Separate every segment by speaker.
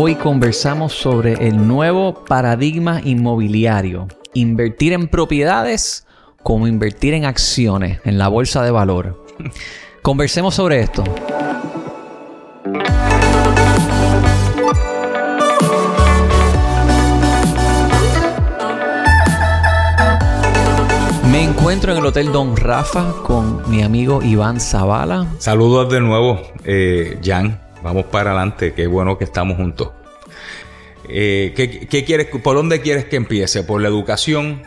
Speaker 1: Hoy conversamos sobre el nuevo paradigma inmobiliario. Invertir en propiedades como invertir en acciones en la bolsa de valor. Conversemos sobre esto. Me encuentro en el Hotel Don Rafa con mi amigo Iván Zavala.
Speaker 2: Saludos de nuevo, eh, Jan. Vamos para adelante, qué bueno que estamos juntos. Eh, ¿qué, quieres, ¿Por dónde quieres que empiece? ¿Por la educación?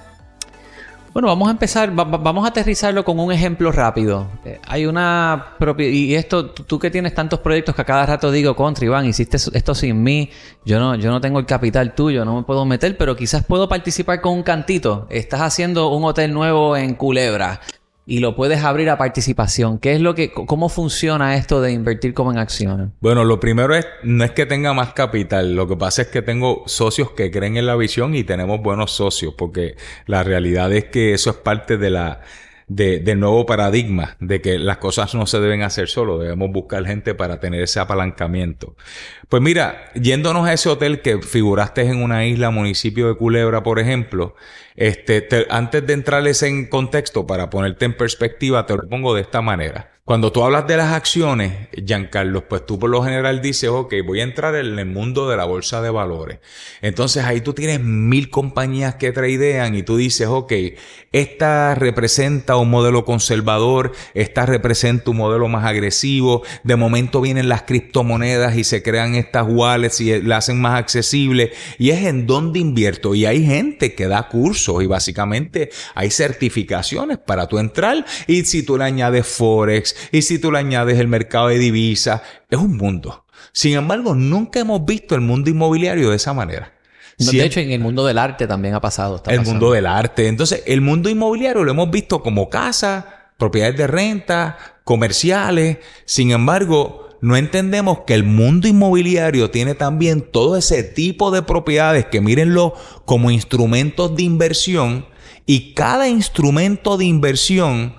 Speaker 1: Bueno, vamos a empezar, vamos a aterrizarlo con un ejemplo rápido. Eh, hay una propiedad, y esto, tú que tienes tantos proyectos que a cada rato digo, contra Iván, hiciste esto sin mí, yo no, yo no tengo el capital tuyo, no me puedo meter, pero quizás puedo participar con un cantito. Estás haciendo un hotel nuevo en Culebra y lo puedes abrir a participación. ¿Qué es lo que, cómo funciona esto de invertir como en acciones?
Speaker 2: Bueno, lo primero es, no es que tenga más capital, lo que pasa es que tengo socios que creen en la visión y tenemos buenos socios, porque la realidad es que eso es parte de la, de, del nuevo paradigma de que las cosas no se deben hacer solo, debemos buscar gente para tener ese apalancamiento. Pues mira, yéndonos a ese hotel que figuraste en una isla, municipio de Culebra, por ejemplo, este, antes de entrarles en contexto, para ponerte en perspectiva, te lo pongo de esta manera. Cuando tú hablas de las acciones, Giancarlo, pues tú por lo general dices, ok, voy a entrar en el mundo de la bolsa de valores. Entonces ahí tú tienes mil compañías que tradean y tú dices, ok, esta representa un modelo conservador, esta representa un modelo más agresivo, de momento vienen las criptomonedas y se crean estas wallets y la hacen más accesible. Y es en donde invierto. Y hay gente que da cursos y básicamente hay certificaciones para tú entrar. Y si tú le añades Forex, y si tú le añades el mercado de divisas, es un mundo. Sin embargo, nunca hemos visto el mundo inmobiliario de esa manera.
Speaker 1: de hecho, en el mundo del arte también ha pasado.
Speaker 2: el mundo del arte. Entonces, el mundo inmobiliario lo hemos visto como casa, propiedades de renta, comerciales. Sin embargo, no entendemos que el mundo inmobiliario tiene también todo ese tipo de propiedades que mírenlo como instrumentos de inversión y cada instrumento de inversión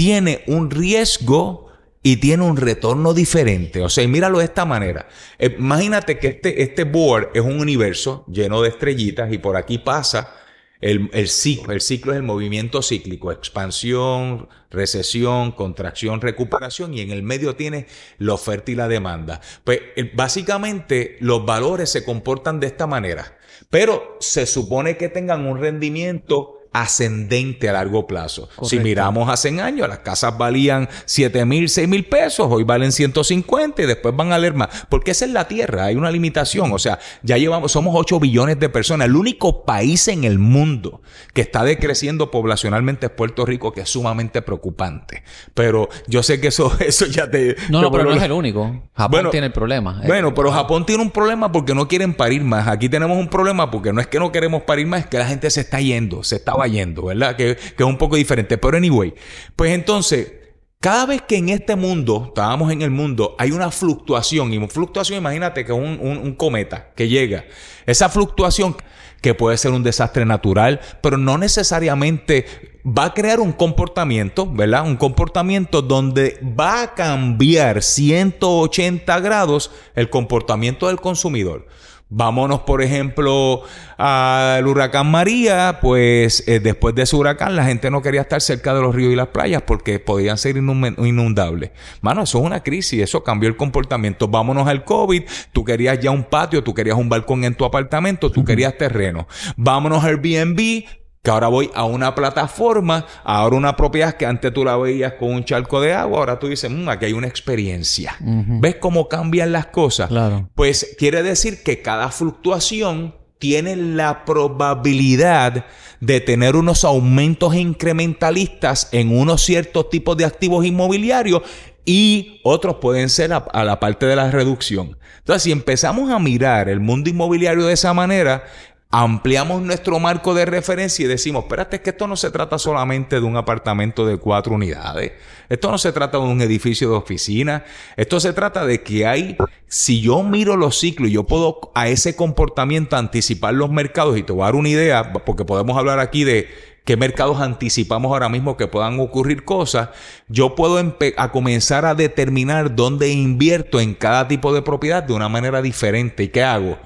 Speaker 2: tiene un riesgo y tiene un retorno diferente. O sea, míralo de esta manera. Eh, imagínate que este, este board es un universo lleno de estrellitas y por aquí pasa el, el, ciclo. El ciclo es el movimiento cíclico, expansión, recesión, contracción, recuperación y en el medio tiene la oferta y la demanda. Pues eh, básicamente los valores se comportan de esta manera, pero se supone que tengan un rendimiento ascendente a largo plazo. Si miramos hace años, las casas valían 7 mil, 6 mil pesos, hoy valen 150 y después van a leer más. Porque esa es la Tierra, hay una limitación. O sea, ya llevamos, somos 8 billones de personas. El único país en el mundo que está decreciendo poblacionalmente es Puerto Rico, que es sumamente preocupante. Pero yo sé que eso, eso ya te...
Speaker 1: No, no, pero no es el único. Japón tiene el problema.
Speaker 2: Bueno, pero Japón tiene un problema porque no quieren parir más. Aquí tenemos un problema porque no es que no queremos parir más, es que la gente se está yendo, se está yendo, ¿verdad? Que, que es un poco diferente. Pero anyway, pues entonces, cada vez que en este mundo, estábamos en el mundo, hay una fluctuación, y una fluctuación, imagínate que es un, un, un, cometa que llega. Esa fluctuación que puede ser un desastre natural, pero no necesariamente va a crear un comportamiento, ¿verdad? Un comportamiento donde va a cambiar 180 grados el comportamiento del consumidor. Vámonos, por ejemplo, al huracán María, pues eh, después de ese huracán la gente no quería estar cerca de los ríos y las playas porque podían ser inundables. Mano, eso es una crisis, eso cambió el comportamiento. Vámonos al COVID, tú querías ya un patio, tú querías un balcón en tu apartamento, tú querías terreno. Vámonos al Airbnb, que ahora voy a una plataforma, ahora una propiedad que antes tú la veías con un charco de agua, ahora tú dices, mmm, aquí hay una experiencia. ¿Ves cómo cambian las cosas?
Speaker 1: Claro.
Speaker 2: Pues quiere decir que cada fluctuación tiene la probabilidad de tener unos aumentos incrementalistas en unos ciertos tipos de activos inmobiliarios y otros pueden ser a, a, la parte de la reducción. Entonces, si empezamos a mirar el mundo inmobiliario de esa manera, ampliamos nuestro marco de referencia y decimos, espérate, es que esto no se trata solamente de un apartamento de cuatro unidades, esto no se trata de un edificio de oficina, esto se trata de que hay, si yo miro los ciclos y yo puedo a ese comportamiento anticipar los mercados y te voy a dar una idea, porque podemos hablar aquí de qué mercados anticipamos ahora mismo que puedan ocurrir cosas, yo puedo a comenzar a determinar dónde invierto en cada tipo de propiedad de una manera diferente. ¿Y qué hago?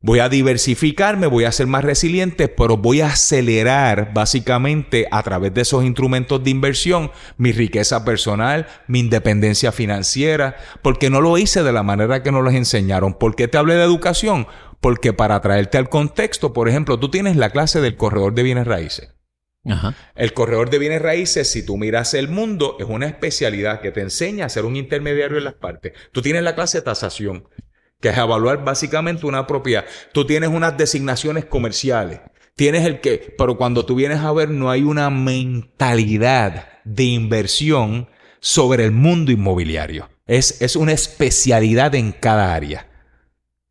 Speaker 2: Voy a diversificarme, voy a ser más resiliente, pero voy a acelerar básicamente a través de esos instrumentos de inversión mi riqueza personal, mi independencia financiera, porque no lo hice de la manera que nos los enseñaron. ¿Por qué te hablé de educación? Porque para traerte al contexto, por ejemplo, tú tienes la clase del corredor de bienes raíces. El corredor de bienes raíces, si tú miras el mundo, es una especialidad que te enseña a ser un intermediario en las partes. Tú tienes la clase de tasación que es evaluar básicamente una propiedad. Tú tienes unas designaciones comerciales, tienes el que, pero cuando tú vienes a ver no hay una mentalidad de inversión sobre el mundo inmobiliario. Es, es una especialidad en cada área.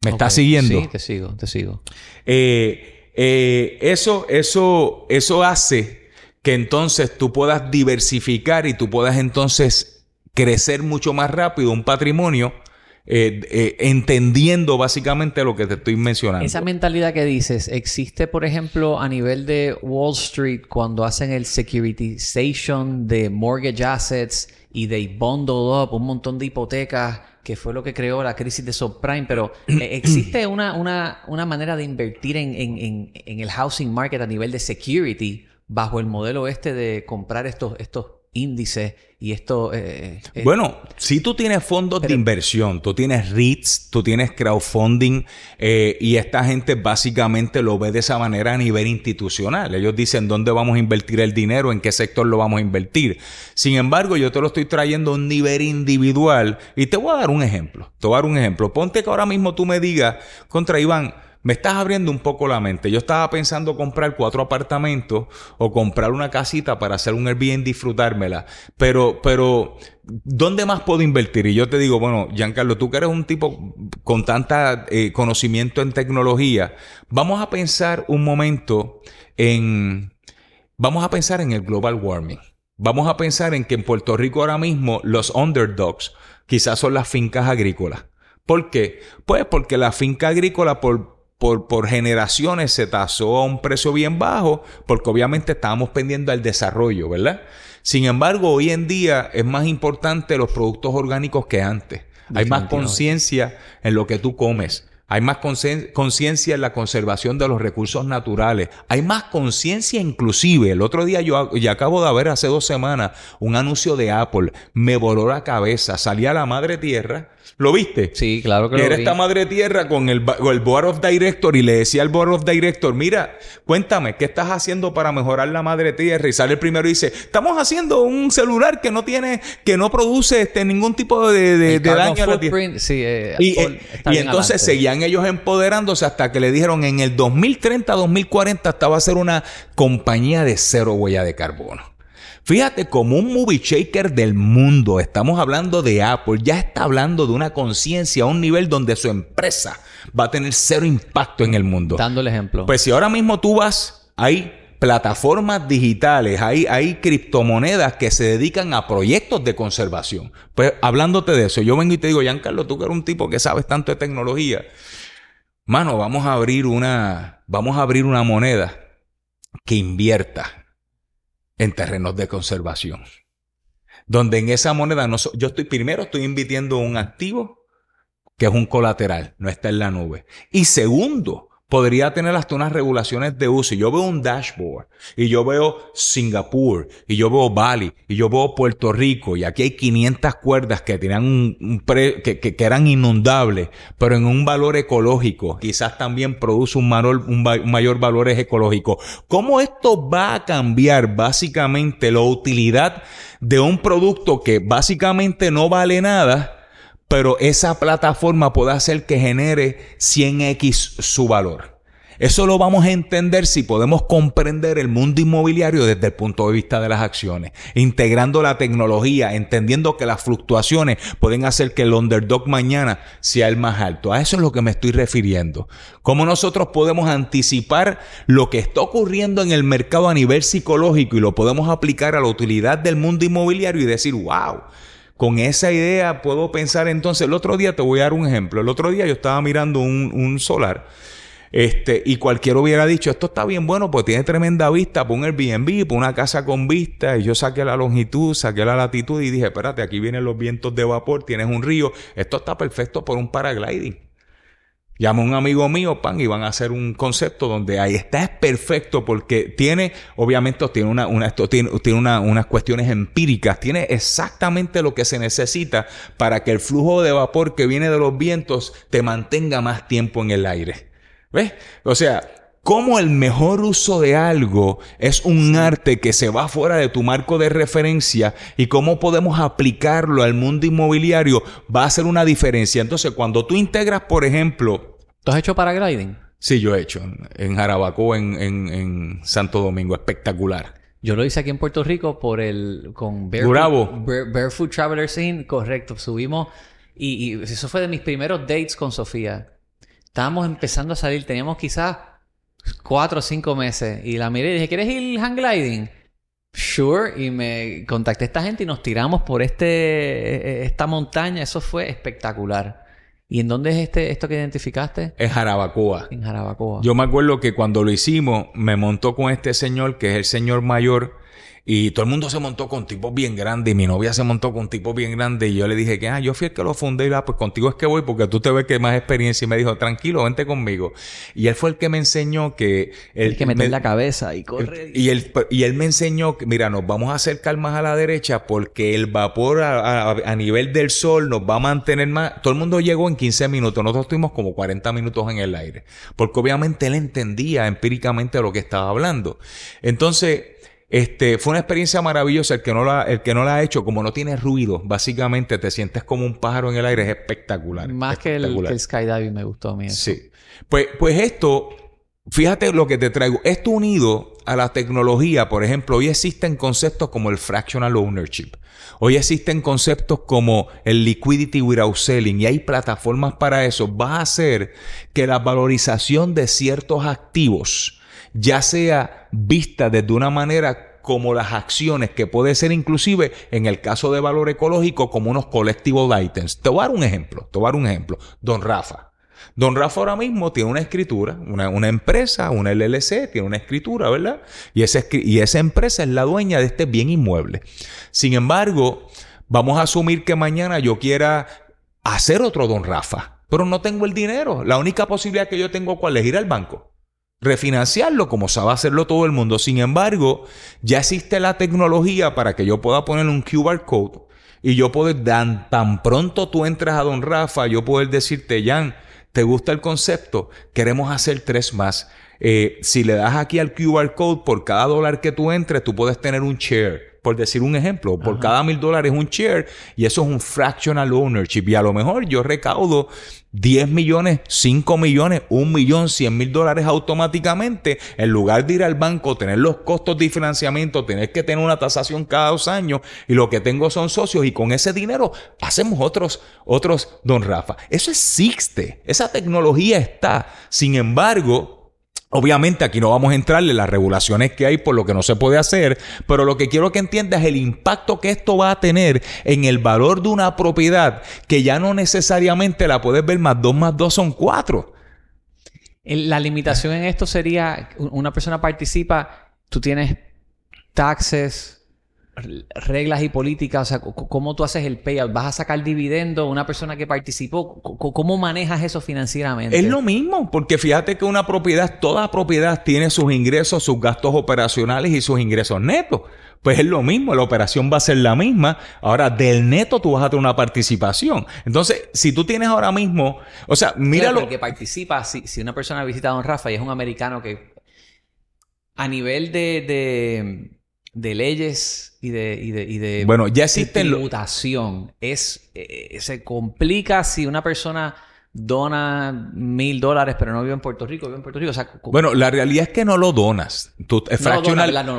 Speaker 2: ¿Me estás siguiendo?
Speaker 1: Sí, te sigo, te sigo.
Speaker 2: Eh, eh, eso, eso, eso hace que entonces tú puedas diversificar y tú puedas entonces crecer mucho más rápido un patrimonio eh, eh, entendiendo básicamente lo que te estoy mencionando.
Speaker 1: Esa mentalidad que dices, ¿existe, por ejemplo, a nivel de Wall Street cuando hacen el securitization de mortgage assets y de bundle up un montón de hipotecas? que fue lo que creó la crisis de subprime, pero eh, ¿existe una, una, una manera de invertir en, en, en, el housing market a nivel de security bajo el modelo este de comprar estos, estos índices y esto... Eh,
Speaker 2: eh, bueno, si tú tienes fondos de inversión, tú tienes REITs, tú tienes crowdfunding eh, y esta gente básicamente lo ve de esa manera a nivel institucional. Ellos dicen dónde vamos a invertir el dinero, en qué sector lo vamos a invertir. Sin embargo, yo te lo estoy trayendo a un nivel individual y te voy a dar un ejemplo. Te voy a dar un ejemplo. Ponte que ahora mismo tú me digas contra Iván, me estás abriendo un poco la mente. Yo estaba pensando comprar cuatro apartamentos o comprar una casita para hacer un Airbnb y disfrutármela. Pero, pero, ¿dónde más puedo invertir? Y yo te digo, bueno, Giancarlo, tú que eres un tipo con tanta eh, conocimiento en tecnología, vamos a pensar un momento en, vamos a pensar en el global warming. Vamos a pensar en que en Puerto Rico ahora mismo los underdogs quizás son las fincas agrícolas. ¿Por qué? Pues porque la finca agrícola por por, por, generaciones se tasó a un precio bien bajo, porque obviamente estábamos pendiendo al desarrollo, ¿verdad? Sin embargo, hoy en día es más importante los productos orgánicos que antes. Hay más conciencia en lo que tú comes. Hay más conciencia en la conservación de los recursos naturales. Hay más conciencia inclusive. El otro día yo ya acabo de ver hace dos semanas un anuncio de Apple. Me voló la cabeza. Salía la madre tierra ¿Lo viste?
Speaker 1: Sí, claro que lo
Speaker 2: Era esta madre tierra con el, el board of director y le decía al board of director, mira, cuéntame, ¿qué estás haciendo para mejorar la madre tierra? Y sale el primero y dice, estamos haciendo un celular que no tiene, que no produce este, ningún tipo de, daño a la tierra.
Speaker 1: Sí,
Speaker 2: eh, y, eh, entonces seguían ellos empoderándose hasta que le dijeron en el 2030, 2040, estaba a ser una compañía de cero huella de carbono. Fíjate, como un movie shaker del mundo, estamos hablando de Apple, ya está hablando de una conciencia a un nivel donde su empresa va a tener cero impacto en el mundo.
Speaker 1: Dando el ejemplo.
Speaker 2: Pues si ahora mismo tú vas, hay plataformas digitales, hay, hay criptomonedas que se dedican a proyectos de conservación. Pues hablándote de eso, yo vengo y te digo, Giancarlo, tú que eres un tipo que sabes tanto de tecnología, mano, vamos a abrir una, vamos a abrir una moneda que invierta en terrenos de conservación. Donde en esa moneda no yo estoy primero estoy invirtiendo un activo que es un colateral, no está en la nube. Y segundo, podría tener hasta unas regulaciones de uso. Y yo veo un dashboard y yo veo Singapur y yo veo Bali y yo veo Puerto Rico y aquí hay 500 cuerdas que tenían un, que, que, eran inundables, pero en un valor ecológico. Quizás también produce un mayor, un, mayor valor ecológico. ¿Cómo esto va a cambiar básicamente la utilidad de un producto que básicamente no vale nada? Pero esa plataforma puede hacer que genere 100x su valor. Eso lo vamos a entender si podemos comprender el mundo inmobiliario desde el punto de vista de las acciones, integrando la tecnología, entendiendo que las fluctuaciones pueden hacer que el underdog mañana sea el más alto. A eso es lo que me estoy refiriendo. Cómo nosotros podemos anticipar lo que está ocurriendo en el mercado a nivel psicológico y lo podemos aplicar a la utilidad del mundo inmobiliario y decir, wow, con esa idea puedo pensar entonces, el otro día te voy a dar un ejemplo, el otro día yo estaba mirando un, solar Este, y cualquiera hubiera dicho, esto está bien bueno, pues tiene tremenda vista, pon Airbnb, pon una casa con vista. Y yo saqué la longitud, saqué la latitud y dije, espérate, aquí vienen los vientos de vapor, tienes un río, esto está perfecto por un paragliding. Llama a un amigo mío, pan, y van a hacer un concepto donde ahí está, es perfecto porque tiene, obviamente, tiene, una, una esto tiene, tiene una, unas cuestiones empíricas, tiene exactamente lo que se necesita para que el flujo de vapor que viene de los vientos te mantenga más tiempo en el aire. ¿Ves? O sea, cómo el mejor uso de algo es un arte que se va fuera de tu marco de referencia y cómo podemos aplicarlo al mundo inmobiliario va a hacer una diferencia. Entonces, cuando tú integras, por ejemplo...
Speaker 1: ¿Tú has hecho paragliding?
Speaker 2: Sí, yo he hecho. En Jarabacoa, en, en, Santo Domingo. Espectacular.
Speaker 1: Yo lo hice aquí en Puerto Rico por el... Con
Speaker 2: Barefoot,
Speaker 1: Barefoot Traveler Scene. Correcto. Subimos... Y, y eso fue de mis primeros dates con Sofía. Estábamos empezando a salir. Teníamos quizás cuatro o cinco meses. Y la miré y dije, ¿quieres ir hang gliding? Sure. Y me contacté a esta gente y nos tiramos por este, esta montaña. Eso fue espectacular. ¿Y en dónde es este, esto que identificaste?
Speaker 2: En Jarabacoa.
Speaker 1: En Jarabacoa.
Speaker 2: Yo me acuerdo que cuando lo hicimos, me montó con este señor, que es el señor mayor, y todo el mundo se montó con tipos bien grandes. Y mi novia se montó con tipos bien grandes. Y yo le dije que, ah, yo fui el que lo fundé. Y ah, pues contigo es que voy porque tú te ves que más experiencia. Y me dijo, tranquilo, vente conmigo. Y él fue el que me enseñó que...
Speaker 1: El que meter la cabeza y corre.
Speaker 2: y, él, y él me enseñó que, mira, nos vamos a acercar más a la derecha porque el vapor a, a, nivel del sol nos va a mantener más. Todo el mundo llegó en 15 minutos. Nosotros estuvimos como 40 minutos en el aire. Porque obviamente él entendía empíricamente lo que estaba hablando. Entonces este, fue una experiencia maravillosa. El que, no la, el que no la ha hecho, como no tiene ruido, básicamente te sientes como un pájaro en el aire, es espectacular.
Speaker 1: Más Que, el, skydiving me gustó a mí.
Speaker 2: Sí. Pues, pues esto, fíjate lo que te traigo. Esto unido a la tecnología, por ejemplo, hoy existen conceptos como el fractional ownership. Hoy existen conceptos como el liquidity without selling y hay plataformas para eso. Va a hacer que la valorización de ciertos activos ya sea vista desde una manera como las acciones, que puede ser inclusive en el caso de valor ecológico como unos collectible items. Te voy un ejemplo, te un ejemplo. Don Rafa. Don Rafa ahora mismo tiene una escritura, una, una empresa, una LLC, tiene una escritura, ¿verdad? Y, y esa empresa es la dueña de este bien inmueble. Sin embargo, vamos a asumir que mañana yo quiera hacer otro Don Rafa, pero no tengo el dinero. La única posibilidad que yo tengo es ir al banco refinanciarlo como sabe hacerlo todo el mundo. Sin embargo, ya existe la tecnología para que yo pueda poner un QR code y yo poder, tan, tan pronto tú entras a Don Rafa, yo poder decirte, Jan, ¿te gusta el concepto? Queremos hacer tres más. Eh, si le das aquí al QR code, por cada dólar que tú entres, tú puedes tener un share por decir un ejemplo, por cada mil dólares un share y eso es un fractional ownership y a lo mejor yo recaudo 10 millones, 5 millones, 1 millón, 100 mil dólares automáticamente en lugar de ir al banco, tener los costos de financiamiento, tener que tener una tasación cada dos años y lo que tengo son socios y con ese dinero hacemos otros, otros, don Rafa. Eso existe, esa tecnología está. Sin embargo, Obviamente aquí no vamos a entrarle las regulaciones que hay por lo que no se puede hacer, pero lo que quiero que entiendas es el impacto que esto va a tener en el valor de una propiedad que ya no necesariamente la puedes ver más dos más dos son cuatro.
Speaker 1: La limitación en esto sería, una persona participa, tú tienes taxes, reglas y políticas, o sea, cómo tú haces el payout, vas a sacar dividendo, una persona que participó, cómo manejas eso financieramente.
Speaker 2: Es lo mismo, porque fíjate que una propiedad, toda propiedad tiene sus ingresos, sus gastos operacionales y sus ingresos netos. Pues es lo mismo, la operación va a ser la misma. Ahora, del neto tú vas a tener una participación. Entonces, si tú tienes ahora mismo, o sea, míralo.
Speaker 1: lo que participa, si, si una persona visita a Don Rafa y es un americano que a nivel de de leyes y de, y de, y de
Speaker 2: bueno, ya existen
Speaker 1: tributación. Es, eh, se complica si una persona dona mil dólares pero no vive en Puerto Rico, vive en Puerto Rico.
Speaker 2: bueno, la realidad es que no lo donas.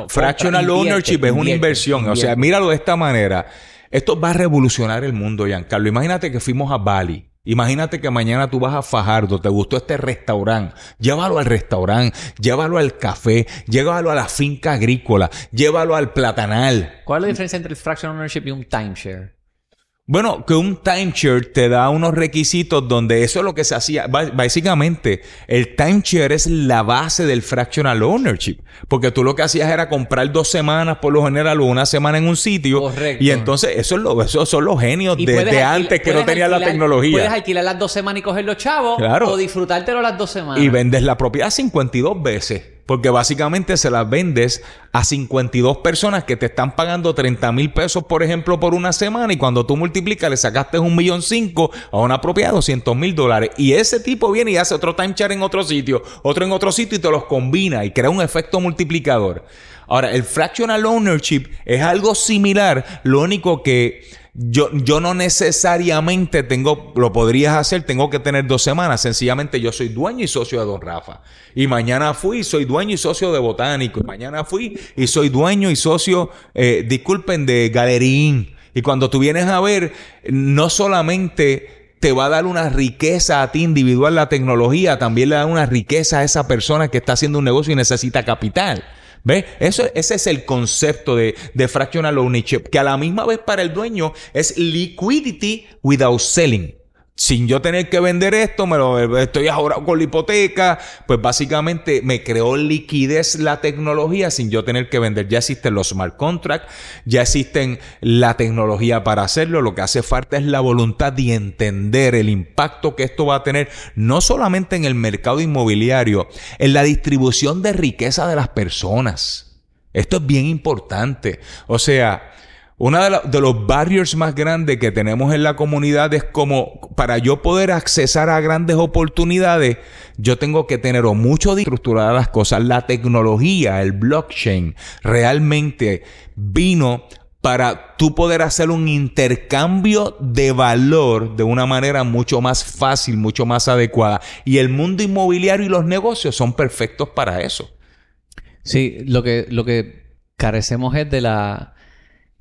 Speaker 2: fractional, ownership es una inversión. O sea, míralo de esta manera. Esto va a revolucionar el mundo, Giancarlo. Imagínate que fuimos a Bali. Imagínate que mañana tú vas a Fajardo, te gustó este restaurante, llévalo al restaurante, llévalo al café, llévalo a la finca agrícola, llévalo al platanal.
Speaker 1: ¿Cuál es la diferencia entre el fraction ownership y un timeshare?
Speaker 2: Bueno, que un timeshare te da unos requisitos donde eso es lo que se hacía. Básicamente, el timeshare es la base del fractional ownership. Porque tú lo que hacías era comprar dos semanas por lo general o una semana en un sitio. Correcto. Y entonces, eso, es lo, esos son los genios de, antes que no tenían la tecnología.
Speaker 1: Puedes alquilar las dos semanas y coger los chavos. Claro. O disfrutártelo las dos semanas.
Speaker 2: Y vendes la propiedad 52 veces. Porque básicamente se las vendes a 52 personas que te están pagando 30 mil pesos, por ejemplo, por una semana. Y cuando tú multiplicas, le sacaste un millón cinco a una propiedad de 200 mil dólares. Y ese tipo viene y hace otro timeshare en otro sitio, otro en otro sitio y te los combina y crea un efecto multiplicador. Ahora, el fractional ownership es algo similar, lo único que yo, yo no necesariamente tengo, lo podrías hacer, tengo que tener dos semanas. Sencillamente yo soy dueño y socio de Don Rafa. Y mañana fui soy dueño y socio de Botánico. Y mañana fui y soy dueño y socio, eh, disculpen, de Galerín. Y cuando tú vienes a ver, no solamente te va a dar una riqueza a ti individual la tecnología, también le da una riqueza a esa persona que está haciendo un negocio y necesita capital. ¿Ves? Eso, ese es el concepto de, de fractional ownership, que a la misma vez para el dueño es liquidity without selling sin yo tener que vender esto, me lo estoy ahora con la hipoteca, pues básicamente me creó liquidez la tecnología sin yo tener que vender. Ya existen los smart contracts, ya existen la tecnología para hacerlo, lo que hace falta es la voluntad de entender el impacto que esto va a tener no solamente en el mercado inmobiliario, en la distribución de riqueza de las personas. Esto es bien importante. O sea, uno de, los barriers más grandes que tenemos en la comunidad es como para yo poder accesar a grandes oportunidades, yo tengo que tener o mucho estructuradas las cosas. La tecnología, el blockchain, realmente vino para tú poder hacer un intercambio de valor de una manera mucho más fácil, mucho más adecuada. Y el mundo inmobiliario y los negocios son perfectos para eso.
Speaker 1: Sí, lo que, lo que carecemos es de la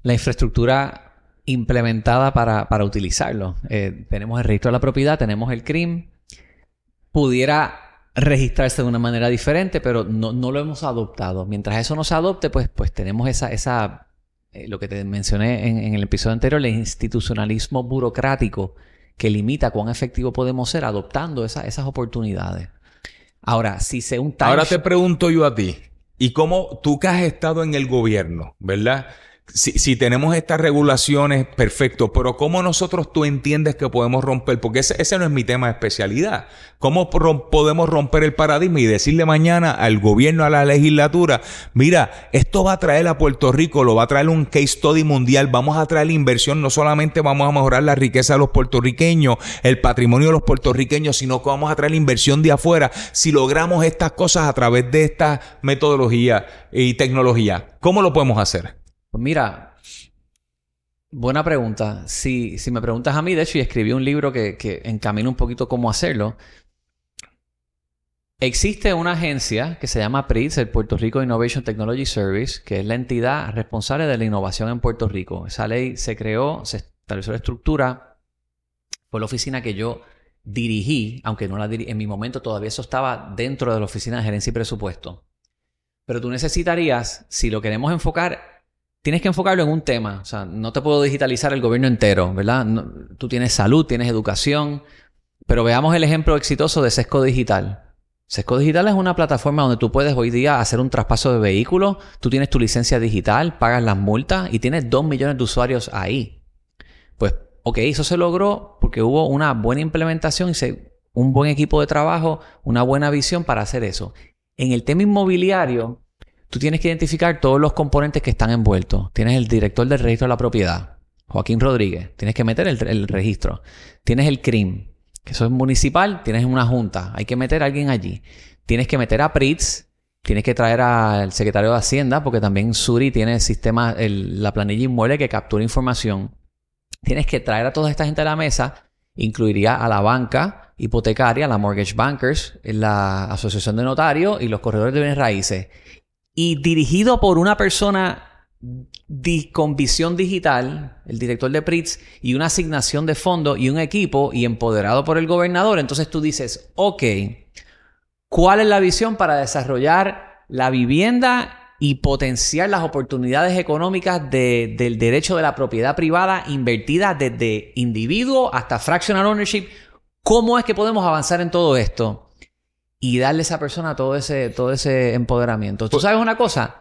Speaker 1: la infraestructura implementada para, utilizarlo. Eh, tenemos el registro de la propiedad, tenemos el CRIM. Pudiera registrarse de una manera diferente, pero no, lo hemos adoptado. Mientras eso no se adopte, pues, pues tenemos esa, esa eh, lo que te mencioné en, el episodio anterior, el institucionalismo burocrático que limita cuán efectivo podemos ser adoptando esas oportunidades. Ahora, si se un
Speaker 2: Ahora te pregunto yo a ti, ¿y cómo tú que has estado en el gobierno, verdad? Si, tenemos estas regulaciones, perfecto, pero ¿cómo nosotros tú entiendes que podemos romper? Porque ese, ese no es mi tema de especialidad. ¿Cómo podemos romper el paradigma y decirle mañana al gobierno, a la legislatura, mira, esto va a traer a Puerto Rico, lo va a traer un case study mundial, vamos a traer inversión, no solamente vamos a mejorar la riqueza de los puertorriqueños, el patrimonio de los puertorriqueños, sino que vamos a traer inversión de afuera si logramos estas cosas a través de esta metodología y tecnología. ¿Cómo lo podemos hacer?
Speaker 1: Pues mira, buena pregunta. Si, si me preguntas a mí, de hecho, y escribí un libro que, que encamina un poquito cómo hacerlo. Existe una agencia que se llama PRITS, el Puerto Rico Innovation Technology Service, que es la entidad responsable de la innovación en Puerto Rico. Esa ley se creó, se estableció la estructura, fue la oficina que yo dirigí, aunque no la dirigí, en mi momento todavía eso estaba dentro de la oficina de gerencia y presupuesto. Pero tú necesitarías, si lo queremos enfocar tienes que enfocarlo en un tema. O sea, no te puedo digitalizar el gobierno entero, ¿verdad? tú tienes salud, tienes educación, pero veamos el ejemplo exitoso de Sesco Digital. Sesco Digital es una plataforma donde tú puedes hoy día hacer un traspaso de vehículos, tú tienes tu licencia digital, pagas las multas y tienes dos millones de usuarios ahí. Pues, ok, eso se logró porque hubo una buena implementación y un buen equipo de trabajo, una buena visión para hacer eso. En el tema inmobiliario, tú tienes que identificar todos los componentes que están envueltos. Tienes el director del registro de la propiedad, Joaquín Rodríguez. Tienes que meter el, registro. Tienes el CRIM, que eso es municipal, tienes una junta. Hay que meter a alguien allí. Tienes que meter a PRITS. Tienes que traer al secretario de Hacienda, porque también Suri tiene el sistema, la planilla inmueble que captura información. Tienes que traer a toda esta gente a la mesa. Incluiría a la banca hipotecaria, la Mortgage Bankers, la Asociación de Notarios y los corredores de bienes raíces y dirigido por una persona con visión digital, el director de PRITS, y una asignación de fondo y un equipo y empoderado por el gobernador, entonces tú dices, ok, ¿cuál es la visión para desarrollar la vivienda y potenciar las oportunidades económicas de- del derecho de la propiedad privada invertida desde individuo hasta fractional ownership. ¿Cómo es que podemos avanzar en todo esto? Y darle a esa persona todo ese, todo ese empoderamiento. ¿Tú sabes una cosa?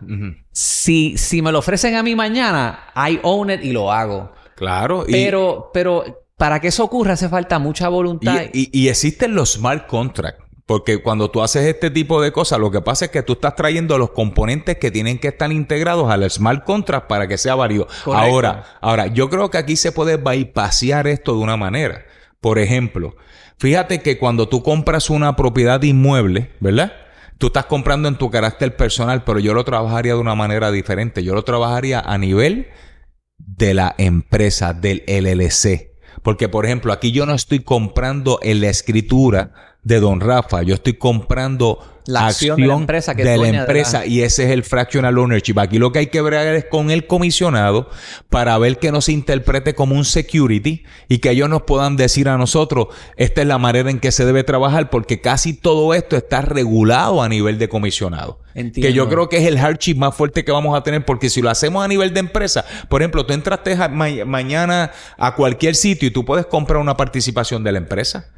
Speaker 1: Si, si me lo ofrecen a mí mañana, I own it y lo hago.
Speaker 2: Claro. y-
Speaker 1: Pero, pero para que eso ocurra hace falta mucha voluntad.
Speaker 2: Y, y- y existen los smart contracts. Porque cuando tú haces este tipo de cosas, lo que pasa es que tú estás trayendo los componentes que tienen que estar integrados al smart contract para que sea válido.
Speaker 1: Correcto.
Speaker 2: Ahora, ahora, yo creo que aquí se puede bypassar esto de una manera. Por ejemplo, fíjate que cuando tú compras una propiedad inmueble, ¿verdad? Tú estás comprando en tu carácter personal, pero yo lo trabajaría de una manera diferente. Yo lo trabajaría a nivel de la empresa, del LLC. Porque, por ejemplo, aquí yo no estoy comprando en la escritura de Don Rafa, yo estoy comprando
Speaker 1: La acción de la empresa que
Speaker 2: de la
Speaker 1: de la-
Speaker 2: y ese es el fractional ownership. Aquí lo que hay que ver es con el comisionado para ver que no se interprete como un security y que ellos nos puedan decir a nosotros, esta es la manera en que se debe trabajar porque casi todo esto está regulado a nivel de comisionado.
Speaker 1: Entiendo.
Speaker 2: Que yo creo que es el hardship más fuerte que vamos a tener porque si lo hacemos a nivel de empresa, por ejemplo, tú entraste ma- mañana a cualquier sitio y tú puedes comprar una participación de la empresa.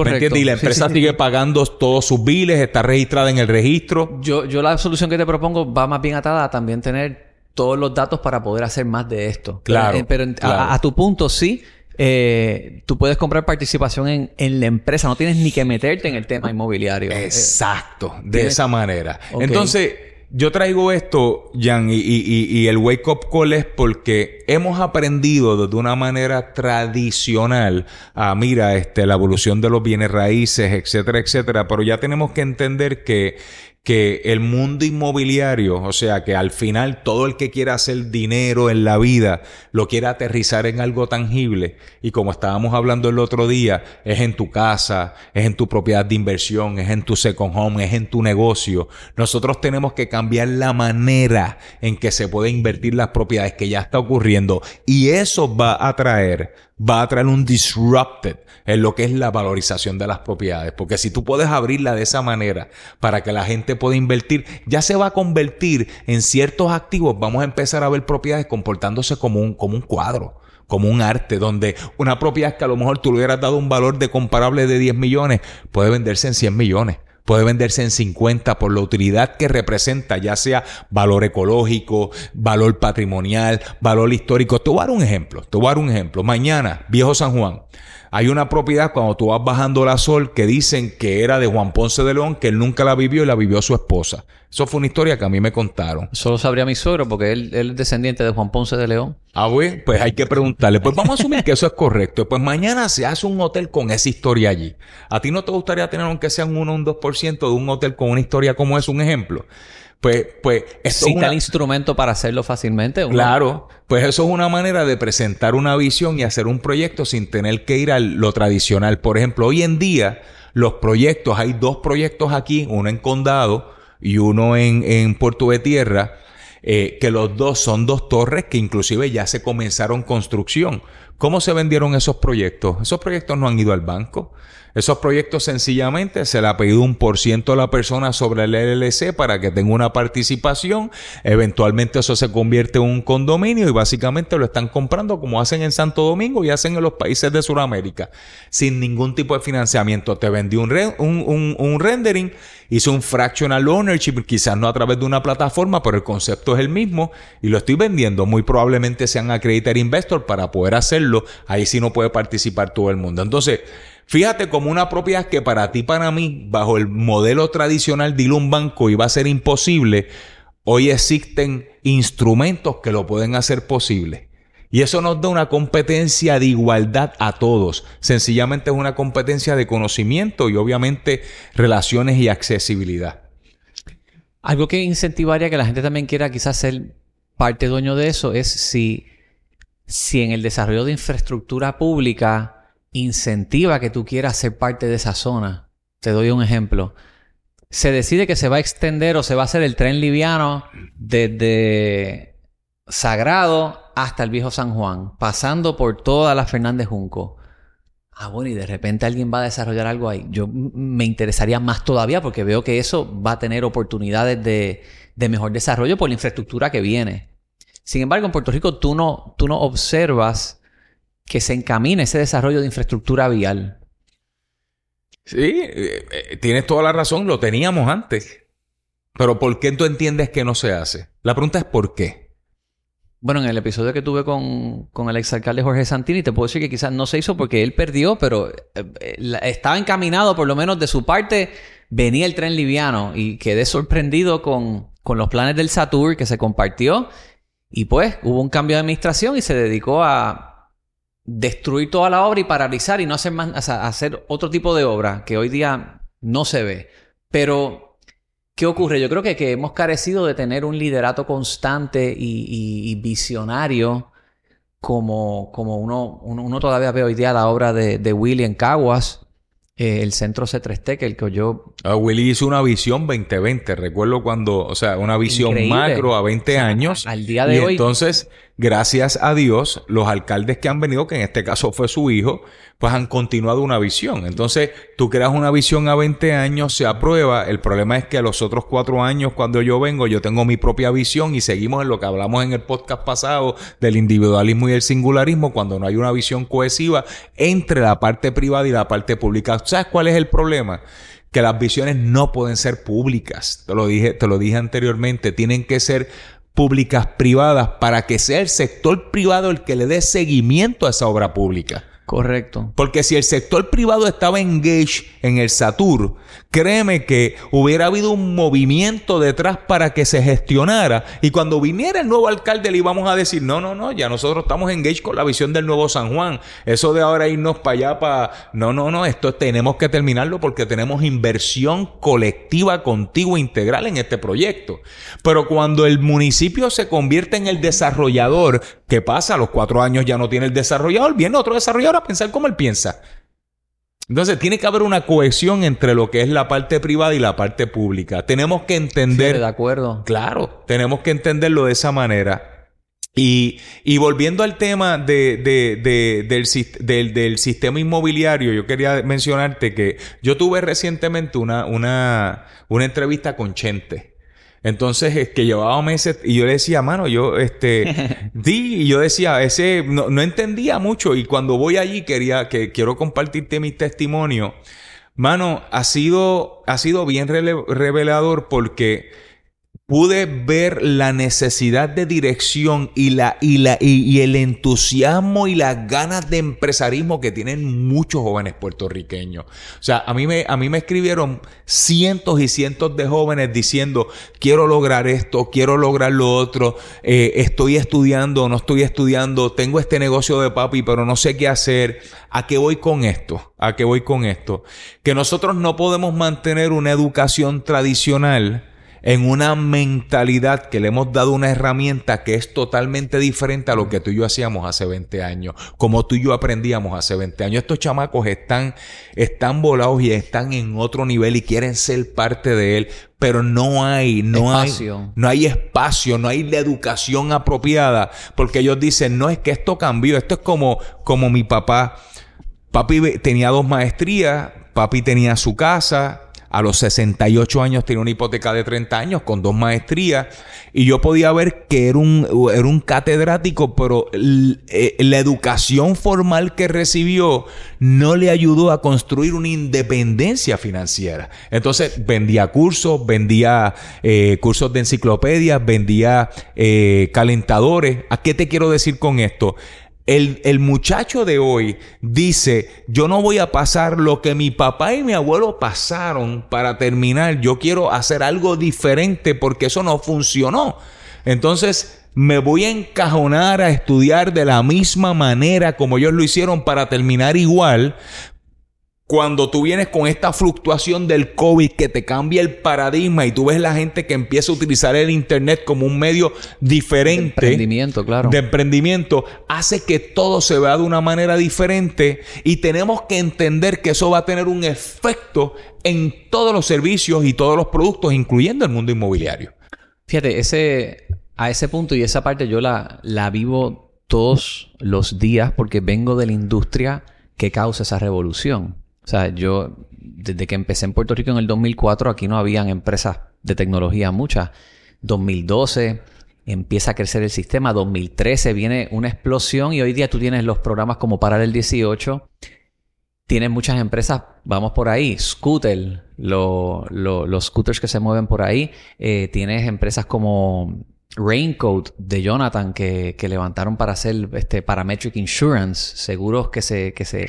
Speaker 2: ¿Me
Speaker 1: Correcto.
Speaker 2: entiendes? Y la empresa
Speaker 1: sí, sí.
Speaker 2: sigue pagando todos sus biles, está registrada en el registro.
Speaker 1: Yo, yo la solución que te propongo va más bien atada a también tener todos los datos para poder hacer más de esto.
Speaker 2: Claro,
Speaker 1: Pero, a- tu punto, sí. eh, tú puedes comprar participación en, en la empresa. No tienes ni que meterte en el tema inmobiliario. Eh,
Speaker 2: Exacto, de esa manera. Entonces, yo traigo esto, Jan, y, y- y- el wake up call es porque hemos aprendido de una manera tradicional a, mira, este, la evolución de los bienes raíces, etcétera, etcétera, pero ya tenemos que entender que que el mundo inmobiliario, o sea, que al final todo el que quiera hacer dinero en la vida lo quiere aterrizar en algo tangible y como estábamos hablando el otro día, es en tu casa, es en tu propiedad de inversión, es en tu second home, es en tu negocio. Nosotros tenemos que cambiar la manera en que se puede invertir las propiedades que ya está ocurriendo y eso va a traer, va a traer un disrupted en lo que es la valorización de las propiedades. Porque si tú puedes abrirla de esa manera para que la gente pueda invertir, ya se va a convertir en ciertos activos. Vamos a empezar a ver propiedades comportándose como un, como un cuadro. Como un arte, donde una propiedad que a lo mejor tú le hubieras dado un valor de comparable de 10 millones, puede venderse en 100 millones puede venderse en 50 por la utilidad que representa, ya sea valor ecológico, valor patrimonial, valor histórico. Te voy a dar un ejemplo, te voy a dar un ejemplo. Mañana, Viejo San Juan, hay una propiedad cuando tú vas bajando la sol que dicen que era de Juan Ponce de León, que él nunca la vivió y la vivió su esposa. Eso fue una historia que a mí me contaron.
Speaker 1: Solo sabría mi suegro porque él, él es descendiente de Juan Ponce de León.
Speaker 2: Ah, güey, pues hay que preguntarle. Pues vamos a asumir que eso es correcto. Pues mañana se hace un hotel con esa historia allí. ¿A ti no te gustaría tener, aunque sea un 1 o un 2% de un hotel con una historia como es un ejemplo? Pues, pues,
Speaker 1: está
Speaker 2: una-
Speaker 1: el instrumento para hacerlo fácilmente.
Speaker 2: Claro, pues eso es una manera de presentar una visión y hacer un proyecto sin tener que ir a lo tradicional. Por ejemplo, hoy en día los proyectos, hay dos proyectos aquí, uno en Condado y uno en, en Puerto de Tierra, eh, que los dos son dos torres que inclusive ya se comenzaron construcción. ¿Cómo se vendieron esos proyectos? Esos proyectos no han ido al banco. Esos proyectos sencillamente se le ha pedido un por ciento a la persona sobre el LLC para que tenga una participación. Eventualmente eso se convierte en un condominio y básicamente lo están comprando como hacen en Santo Domingo y hacen en los países de Sudamérica. Sin ningún tipo de financiamiento. Te vendí un, re- un, un- un rendering, hice un fractional ownership, quizás no a través de una plataforma, pero el concepto es el mismo y lo estoy vendiendo. Muy probablemente sean accredited investor para poder Ahí sí no puede participar todo el mundo. Entonces, Fíjate como una propiedad que para ti, para mí, bajo el modelo tradicional de un banco iba a ser imposible, hoy existen instrumentos que lo pueden hacer posible. Y eso nos da una competencia de igualdad a todos. Sencillamente es una competencia de conocimiento y obviamente relaciones y accesibilidad.
Speaker 1: Algo que incentivaría que la gente también quiera quizás ser parte dueño de eso es si, si en el desarrollo de infraestructura pública incentiva que tú quieras ser parte de esa zona. Te doy un ejemplo. Se decide que se va a extender o se va a hacer el tren liviano desde Sagrado hasta el Viejo San Juan, pasando por toda la Fernández Junco. ah, bueno, y de repente alguien va a desarrollar algo ahí. Yo me interesaría más todavía porque veo que eso va a tener oportunidades de, mejor desarrollo por la infraestructura que viene. Sin embargo, en Puerto Rico tú no, tú no observas que se encamine ese desarrollo de infraestructura vial.
Speaker 2: Sí, eh, eh, tienes toda la razón, lo teníamos antes. Pero ¿por qué tú entiendes que no se hace? La pregunta es ¿por qué?
Speaker 1: Bueno, en el episodio que tuve con, con el exalcalde Jorge Santini, te puedo decir que quizás no se hizo porque él perdió, pero eh, eh, estaba encaminado, por lo menos de su parte, venía el tren liviano y quedé sorprendido con, con los planes del Satur que se compartió. Y pues hubo un cambio de administración y se dedicó a destruir toda la obra y paralizar y no hacer más, hacer otro tipo de obra que hoy día no se ve. Pero ¿Qué ocurre? Yo creo que, que, hemos carecido de tener un liderato constante y, visionario como, como uno, uno, todavía ve hoy día la obra de, de William Caguas, eh, el centro C3T, que el que yo...
Speaker 2: Ah, Willy hizo una visión 2020, recuerdo cuando, o sea, una visión macro a 20 años.
Speaker 1: Al día de
Speaker 2: y
Speaker 1: hoy.
Speaker 2: Entonces, gracias a Dios, los alcaldes que han venido, que en este caso fue su hijo, pues han continuado una visión. Entonces, tú creas una visión a 20 años, se aprueba. El problema es que a los otros cuatro años, cuando yo vengo, yo tengo mi propia visión y seguimos en lo que hablamos en el podcast pasado del individualismo y el singularismo, cuando no hay una visión cohesiva entre la parte privada y la parte pública. ¿Sabes cuál es el problema? que las visiones no pueden ser públicas. Te lo dije, te lo dije anteriormente, tienen que ser públicas privadas para que sea el sector privado el que le dé seguimiento a esa obra pública.
Speaker 1: Correcto.
Speaker 2: Porque si el sector privado estaba engaged en el Satur, créeme que hubiera habido un movimiento detrás para que se gestionara. Y cuando viniera el nuevo alcalde le íbamos a decir, no, no, no, ya nosotros estamos engaged con la visión del nuevo San Juan. Eso de ahora irnos para allá, para... No, no, no, esto tenemos que terminarlo porque tenemos inversión colectiva, contigua, integral en este proyecto. Pero cuando el municipio se convierte en el desarrollador, ¿qué pasa? A los cuatro años ya no tiene el desarrollador, viene otro desarrollador a pensar como él piensa. Entonces, tiene que haber una cohesión entre lo que es la parte privada y la parte pública. Tenemos que entender.
Speaker 1: de acuerdo.
Speaker 2: Claro, tenemos que entenderlo de esa manera. Y, volviendo al tema de, del, del, sistema inmobiliario, yo quería mencionarte que yo tuve recientemente una, una, una entrevista con Chente. Entonces, es que llevaba meses y yo le decía, mano, yo, este, di, y yo decía, ese, no, no, entendía mucho y cuando voy allí quería, que quiero compartirte mi testimonio. Mano, ha sido, ha sido bien revelador porque pude ver la necesidad de dirección y, la, y, la, y, el entusiasmo y las ganas de empresarismo que tienen muchos jóvenes puertorriqueños. O sea, a mí me, a mí me escribieron cientos y cientos de jóvenes diciendo, quiero lograr esto, quiero lograr lo otro, eh, estoy estudiando, no estoy estudiando, tengo este negocio de papi, pero no sé qué hacer. ¿A qué voy con esto? ¿A qué voy con esto? Que nosotros no podemos mantener una educación tradicional en una mentalidad que le hemos dado una herramienta que es totalmente diferente a lo que tú y yo hacíamos hace 20 años, como tú y yo aprendíamos hace 20 años. Estos chamacos están, están volados y están en otro nivel y quieren ser parte de él, pero no hay, no hay, no hay espacio, no hay la educación apropiada, porque ellos dicen, no es que esto cambió, esto es como, como mi papá. Papi tenía dos maestrías, papi tenía su casa, a los 68 años tenía una hipoteca de 30 años con dos maestrías y yo podía ver que era un, era un catedrático, pero eh, la educación formal que recibió no le ayudó a construir una independencia financiera. Entonces vendía cursos, vendía eh, cursos de enciclopedia, vendía eh, calentadores. ¿A qué te quiero decir con esto? El, muchacho de hoy dice, yo no voy a pasar lo que mi papá y mi abuelo pasaron para terminar, yo quiero hacer algo diferente porque eso no funcionó. Entonces me voy a encajonar a estudiar de la misma manera como ellos lo hicieron para terminar igual, cuando tú vienes con esta fluctuación del COVID que te cambia el paradigma y tú ves la gente que empieza a utilizar el Internet como un medio diferente. De
Speaker 1: emprendimiento, claro.
Speaker 2: De emprendimiento, hace que todo se vea de una manera diferente y tenemos que entender que eso va a tener un efecto en todos los servicios y todos los productos, incluyendo el mundo inmobiliario.
Speaker 1: Fíjate, ese, a ese punto y esa parte yo la, la vivo todos los días porque vengo de la industria qué causa esa revolución. O sea, yo, desde que empecé en Puerto Rico en el 2004, aquí no habían empresas de tecnología muchas. 2012 empieza a crecer el sistema. 2013 viene una explosión y hoy día tú tienes los programas como Parar el 18. Tienes muchas empresas, vamos por ahí, Scooter, los scooters que se mueven por ahí. Eh, tienes empresas como Raincoat de Jonathan que, que, levantaron para hacer este Parametric Insurance, seguros que se, que se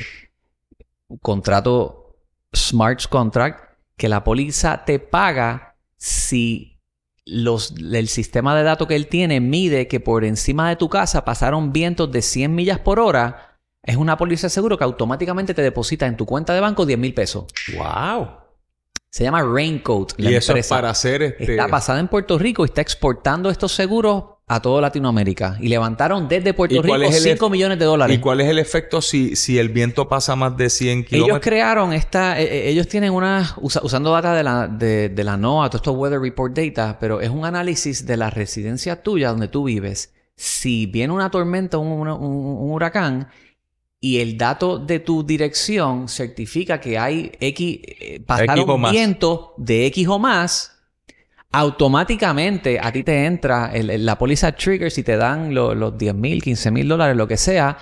Speaker 1: contrato Smart Contract, que la póliza te paga si los, el sistema de datos que él tiene mide que por encima de tu casa pasaron vientos de 100 millas por hora. Es una póliza de seguro que automáticamente te deposita en tu cuenta de banco 10 mil pesos.
Speaker 2: ¡Wow!
Speaker 1: Se llama Raincoat.
Speaker 2: y eso es para hacer este...
Speaker 1: Está basada en Puerto Rico y está exportando estos seguros a toda Latinoamérica. Y levantaron desde Puerto Rico 5 millones de dólares.
Speaker 2: ¿Y cuál es el efecto si, si el viento pasa más de 100 kilómetros?
Speaker 1: Ellos crearon esta... Eh, eh, ellos tienen una... usando data de la, de, de la NOAA, todo esto Weather Report Data, pero es un análisis de la residencia tuya donde tú vives. Si viene una tormenta, un, un huracán y el dato de tu dirección certifica que hay X, eh, pasaron viento de X o más, automáticamente a ti te entra la póliza trigger si te dan los 10 mil, 15 mil dólares, lo que sea,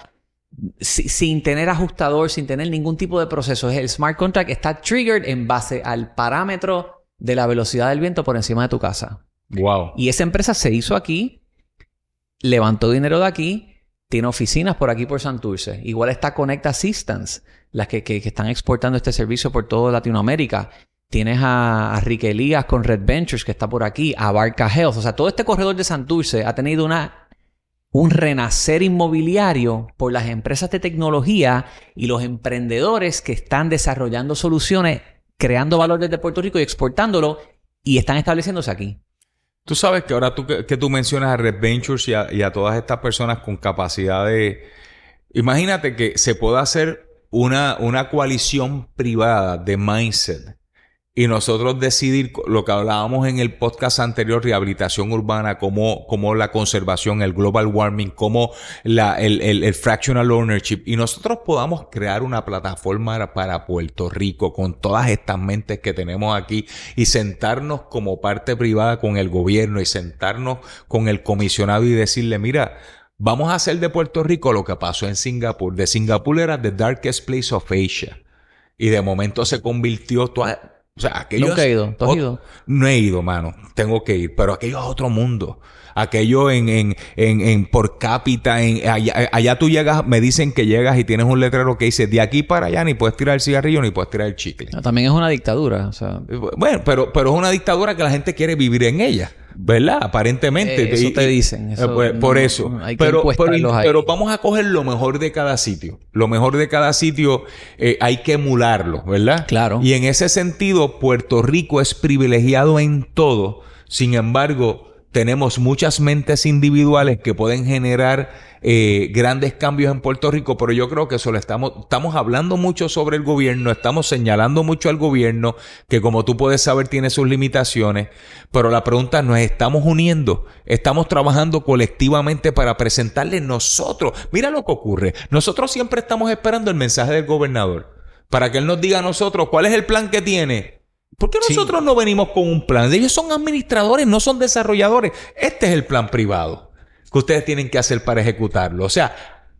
Speaker 1: sin tener ajustador, sin tener ningún tipo de proceso. El smart contract está triggered en base al parámetro de la velocidad del viento por encima de tu casa.
Speaker 2: Wow.
Speaker 1: Y esa empresa se hizo aquí, levantó dinero de aquí tiene oficinas por aquí por Santurce. Igual está Connect Assistance, las que, están exportando este servicio por toda Latinoamérica. Tienes a, a Elías con Red Ventures que está por aquí, a Barca Health. O sea, todo este corredor de Santurce ha tenido una, un renacer inmobiliario por las empresas de tecnología y los emprendedores que están desarrollando soluciones, creando valor desde Puerto Rico y exportándolo y están estableciéndose aquí.
Speaker 2: Tú sabes que ahora tú, que, tú mencionas a Red Ventures y a, todas estas personas con capacidad de... Imagínate que se pueda hacer una, una coalición privada de mindset y nosotros decidir lo que hablábamos en el podcast anterior, rehabilitación urbana, como, como la conservación, el global warming, como la, el, el, fractional ownership, y nosotros podamos crear una plataforma para Puerto Rico con todas estas mentes que tenemos aquí y sentarnos como parte privada con el gobierno y sentarnos con el comisionado y decirle, mira, vamos a hacer de Puerto Rico lo que pasó en Singapur. De Singapur era the darkest place of Asia. Y de momento se convirtió toda, o sea, aquello.
Speaker 1: Nunca he ido. ¿Tú has ido?
Speaker 2: No he ido, mano. Tengo que ir. Pero aquello es otro mundo. Aquello en, en, en, en por cápita, en, allá, allá, tú llegas, me dicen que llegas y tienes un letrero que dice de aquí para allá ni puedes tirar el cigarrillo ni puedes tirar el chicle.
Speaker 1: también es una dictadura, o sea.
Speaker 2: Bueno, pero, pero es una dictadura que la gente quiere vivir en ella. ¿Verdad? Aparentemente.
Speaker 1: Eh, eso te dicen.
Speaker 2: Pues, por eso. pero, pero, vamos a coger lo mejor de cada sitio. Lo mejor de cada sitio eh, hay que emularlo, ¿verdad?
Speaker 1: Claro.
Speaker 2: Y en ese sentido, Puerto Rico es privilegiado en todo. Sin embargo, tenemos muchas mentes individuales que pueden generar eh, grandes cambios en Puerto Rico, pero yo creo que eso estamos, estamos hablando mucho sobre el gobierno, estamos señalando mucho al gobierno, que como tú puedes saber tiene sus limitaciones, pero la pregunta es, ¿nos estamos uniendo? ¿Estamos trabajando colectivamente para presentarle nosotros? Mira lo que ocurre, nosotros siempre estamos esperando el mensaje del gobernador, para que él nos diga a nosotros cuál es el plan que tiene. ¿Por qué nosotros no venimos con un plan? Ellos son administradores, no son desarrolladores. Este es el plan privado que ustedes tienen que hacer para ejecutarlo. O sea,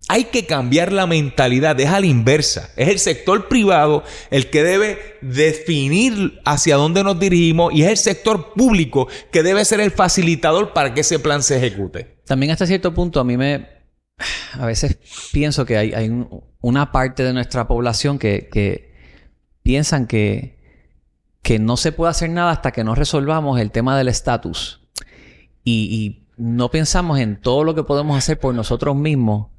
Speaker 2: hay que cambiar la mentalidad, es a la inversa. Es el sector privado el que debe definir hacia dónde nos dirigimos y es el sector público que debe ser el facilitador para que ese plan se ejecute.
Speaker 1: También hasta cierto punto a mí me... A veces pienso que hay, una parte de nuestra población que, que piensan que que no se puede hacer nada hasta que no resolvamos el tema del estatus. Y, no pensamos en todo lo que podemos hacer por nosotros mismos.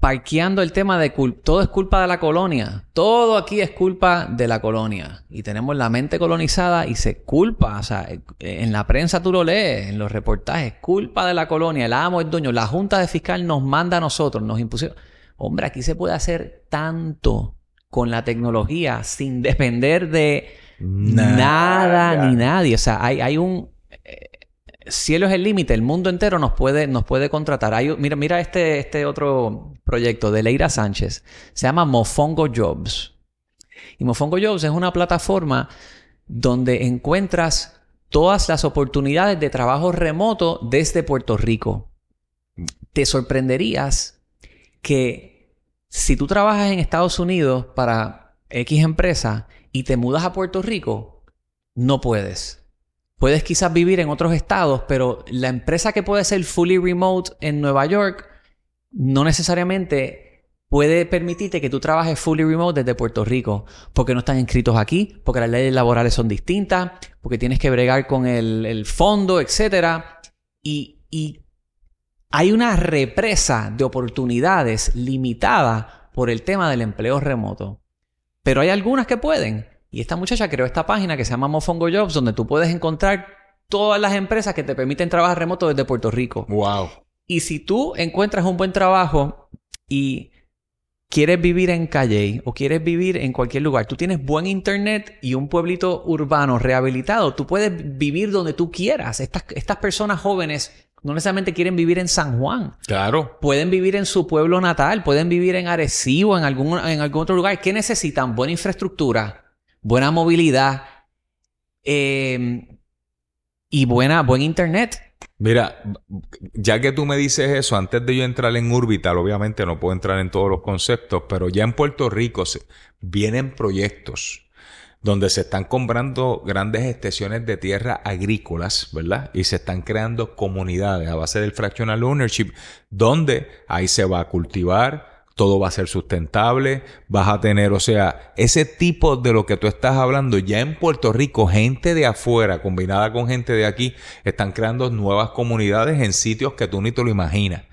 Speaker 1: Parqueando el tema de todo es culpa de la colonia. Todo aquí es culpa de la colonia. Y tenemos la mente colonizada y se culpa. O sea, en la prensa tú lo lees, en los reportajes, culpa de la colonia. El amo, el dueño. La Junta de Fiscal nos manda a nosotros, nos impusieron. Hombre, aquí se puede hacer tanto con la tecnología sin depender de nada, ni nadie. O sea, hay, hay un... Eh, cielo es el límite, el mundo entero nos puede, nos puede contratar. mira, mira este, este otro proyecto de Leira Sánchez. Se llama Mofongo Jobs. Y Mofongo Jobs es una plataforma donde encuentras todas las oportunidades de trabajo remoto desde Puerto Rico. Te sorprenderías que si tú trabajas en Estados Unidos para X empresa y te mudas a Puerto Rico, no puedes. Puedes quizás vivir en otros estados, pero la empresa que puede ser fully remote en Nueva York no necesariamente puede permitirte que tú trabajes fully remote desde Puerto Rico, porque no están inscritos aquí, porque las leyes laborales son distintas, porque tienes que bregar con el, fondo, etc. Y, y hay una represa de oportunidades limitada por el tema del empleo remoto. Pero hay algunas que pueden. Y esta muchacha creó esta página que se llama Mofongo Jobs, donde tú puedes encontrar todas las empresas que te permiten trabajar remoto desde Puerto Rico.
Speaker 2: Wow.
Speaker 1: Y si tú encuentras un buen trabajo y quieres vivir en Calle o quieres vivir en cualquier lugar, tú tienes buen internet y un pueblito urbano rehabilitado, tú puedes vivir donde tú quieras. Estas, estas personas jóvenes no necesariamente quieren vivir en San Juan.
Speaker 2: Claro.
Speaker 1: Pueden vivir en su pueblo natal, pueden vivir en Arecibo, en algún, en algún otro lugar. ¿Qué necesitan? Buena infraestructura buena movilidad eh, y buena, buen internet.
Speaker 2: Mira, ya que tú me dices eso, antes de yo entrar en Urbital, obviamente no puedo entrar en todos los conceptos, pero ya en Puerto Rico vienen proyectos donde se están comprando grandes extensiones de tierra agrícolas, ¿verdad? Y se están creando comunidades a base del fractional ownership, donde ahí se va a cultivar, todo va a ser sustentable, vas a tener, o sea, ese tipo de lo que tú estás hablando, ya en Puerto Rico, gente de afuera combinada con gente de aquí, están creando nuevas comunidades en sitios que tú ni te lo imaginas.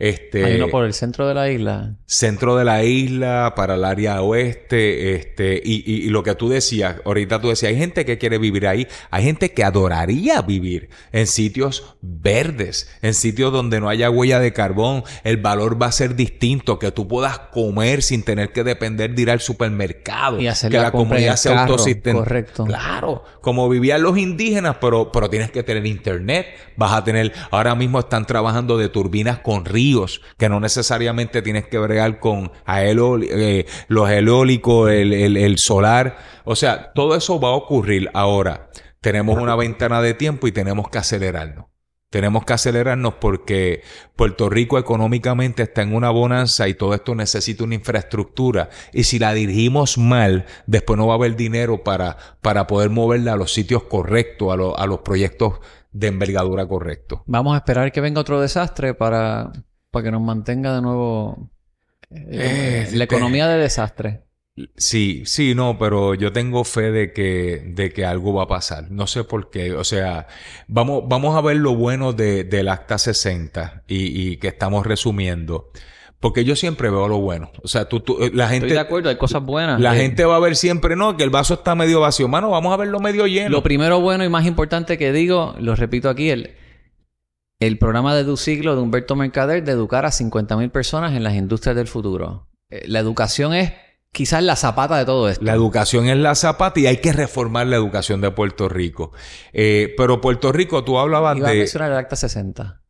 Speaker 1: Este, Hay uno por el centro de la isla.
Speaker 2: Centro de la isla, para el área oeste, este, y, y, lo que tú decías, ahorita tú decías, hay gente que quiere vivir ahí, hay gente que adoraría vivir en sitios verdes, en sitios donde no haya huella de carbón, el valor va a ser distinto, que tú puedas comer sin tener que depender de ir al supermercado,
Speaker 1: y hacer
Speaker 2: que
Speaker 1: la, comunidad sea autosistente.
Speaker 2: Correcto. Claro, como vivían los indígenas, pero, pero tienes que tener internet, vas a tener, ahora mismo están trabajando de turbinas con ríos, que no necesariamente tienes que bregar con eh, los eólicos, el, el solar. O sea, todo eso va a ocurrir ahora. Tenemos una ventana de tiempo y tenemos que acelerarnos. Tenemos que acelerarnos porque Puerto Rico económicamente está en una bonanza y todo esto necesita una infraestructura. Y si la dirigimos mal, después no va a haber dinero para, para poder moverla a los sitios correctos, a, a los proyectos de envergadura correctos.
Speaker 1: Vamos a esperar que venga otro desastre para para que nos mantenga de nuevo eh, la economía de desastre.
Speaker 2: Sí, sí, no, pero yo tengo fe de que, de que algo va a pasar. No sé por qué. O sea, vamos, vamos a ver lo bueno de, del acta 60 y, y que estamos resumiendo. Porque yo siempre veo lo bueno. O sea, tú, tú eh, la gente.
Speaker 1: Estoy de acuerdo, hay cosas buenas.
Speaker 2: La gente va a ver siempre, no, que el vaso está medio vacío. Mano, vamos a verlo medio lleno.
Speaker 1: Lo primero bueno y más importante que digo, lo repito aquí, el, el programa de siglo de Humberto Mercader de educar a 50.000 personas en las industrias del futuro. Eh, la educación es quizás la zapata de todo esto.
Speaker 2: La educación es la zapata y hay que reformar la educación de Puerto Rico. Eh, pero Puerto Rico, tú hablabas
Speaker 1: Iba
Speaker 2: de...
Speaker 1: A mencionar el Acta 60.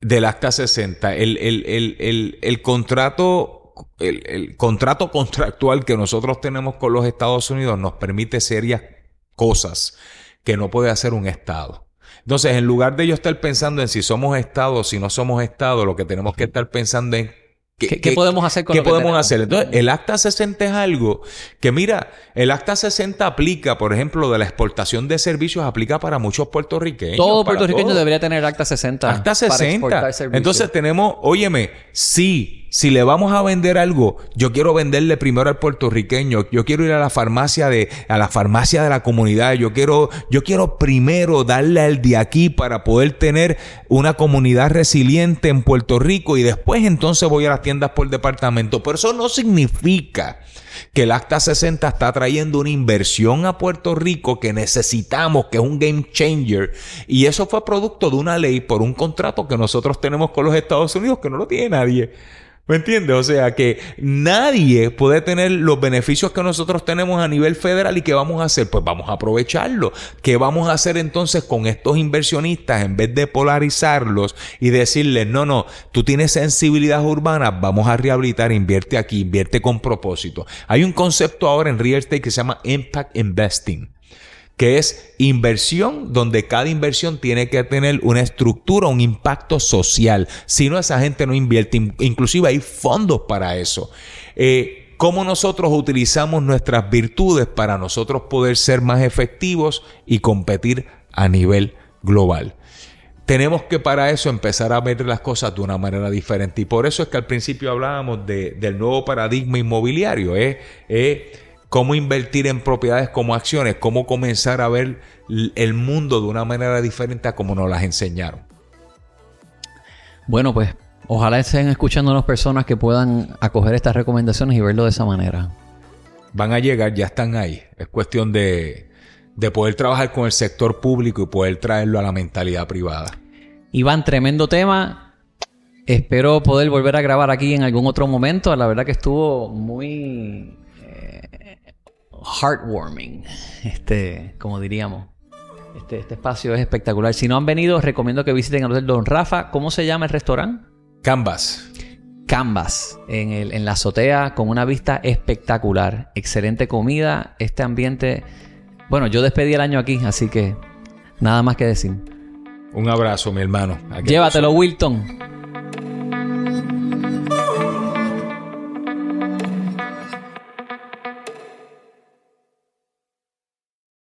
Speaker 2: Del Acta 60. El, el contrato... el contrato contractual que nosotros tenemos con los Estados Unidos nos permite serias cosas que no puede hacer un Estado. Entonces, en lugar de yo estar pensando en si somos Estado o si no somos Estado, lo que tenemos que estar pensando en
Speaker 1: ¿Qué, podemos hacer con
Speaker 2: ¿qué podemos hacer? Entonces, el Acta 60 es algo que, mira, el Acta 60 aplica, por ejemplo, de la exportación de servicios, aplica para muchos puertorriqueños.
Speaker 1: Todo puertorriqueño debería tener Acta 60.
Speaker 2: Acta 60. Entonces tenemos, óyeme, sí, si le vamos a vender algo, yo quiero venderle primero al puertorriqueño, yo quiero ir a la farmacia de, a la farmacia de la comunidad, yo quiero, yo quiero primero darle al de aquí para poder tener una comunidad resiliente en Puerto Rico y después entonces voy a las tiendas por departamento. Pero eso no significa que el Acta 60 está trayendo una inversión a Puerto Rico que necesitamos, que es un game changer. Y eso fue producto de una ley por un contrato que nosotros tenemos con los Estados Unidos que no lo tiene nadie. ¿Me entiendes? O sea que nadie puede tener los beneficios que nosotros tenemos a nivel federal y ¿qué vamos a hacer? Pues vamos a aprovecharlo. ¿Qué vamos a hacer entonces con estos inversionistas en vez de polarizarlos y decirles, no, no, tú tienes sensibilidad urbana, vamos a rehabilitar, invierte aquí, invierte con propósito. Hay un concepto ahora en real estate que se llama impact investing que es inversión donde cada inversión tiene que tener una estructura, un impacto social. Si no, esa gente no invierte. Inclusive hay fondos para eso. Eh, ¿Cómo nosotros utilizamos nuestras virtudes para nosotros poder ser más efectivos y competir a nivel global? Tenemos que para eso empezar a ver las cosas de una manera diferente. Y por eso es que al principio hablábamos del nuevo paradigma inmobiliario. ¿eh? eh cómo invertir en propiedades como acciones, cómo comenzar a ver el mundo de una manera diferente a como nos las enseñaron.
Speaker 1: Bueno, pues ojalá estén escuchándonos personas que puedan acoger estas recomendaciones y verlo de esa manera.
Speaker 2: Van a llegar, ya están ahí. Es cuestión de, de poder trabajar con el sector público y poder traerlo a la mentalidad privada.
Speaker 1: Iván, tremendo tema. Espero poder volver a grabar aquí en algún otro momento. La verdad que estuvo muy heartwarming, este, como diríamos. Este, este, espacio es espectacular. Si no han venido, recomiendo que visiten el Hotel Don Rafa. ¿Cómo se llama el restaurante?
Speaker 2: Canvas.
Speaker 1: Canvas, en, el, en la azotea, con una vista espectacular. Excelente comida, este ambiente. Bueno, yo despedí el año aquí, así que nada más que decir.
Speaker 2: Un abrazo, mi hermano.
Speaker 1: Llévatelo, Wilton.